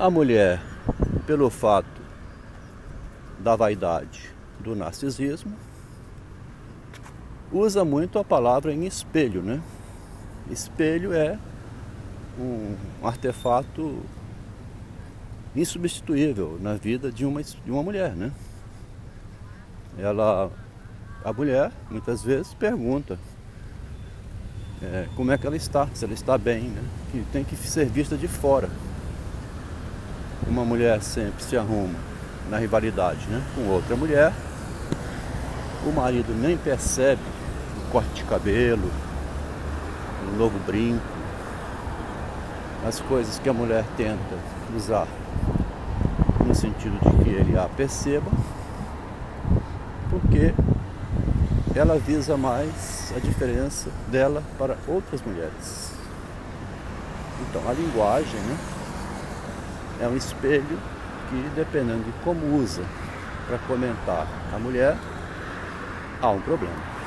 A mulher, pelo fato da vaidade, do narcisismo, usa muito a palavra em espelho, né? Espelho é um artefato insubstituível na vida de uma, de uma mulher, né? Ela, a mulher, muitas vezes pergunta é, como é que ela está, se ela está bem, né? Que tem que ser vista de fora. Uma mulher sempre se arruma na rivalidade, né? Com outra mulher. O marido nem percebe o corte de cabelo, o novo brinco, as coisas que a mulher tenta usar no sentido de que ele a perceba, porque ela visa mais a diferença dela para outras mulheres. Então a linguagem né, é um espelho que dependendo de como usa para comentar a mulher, há um problema.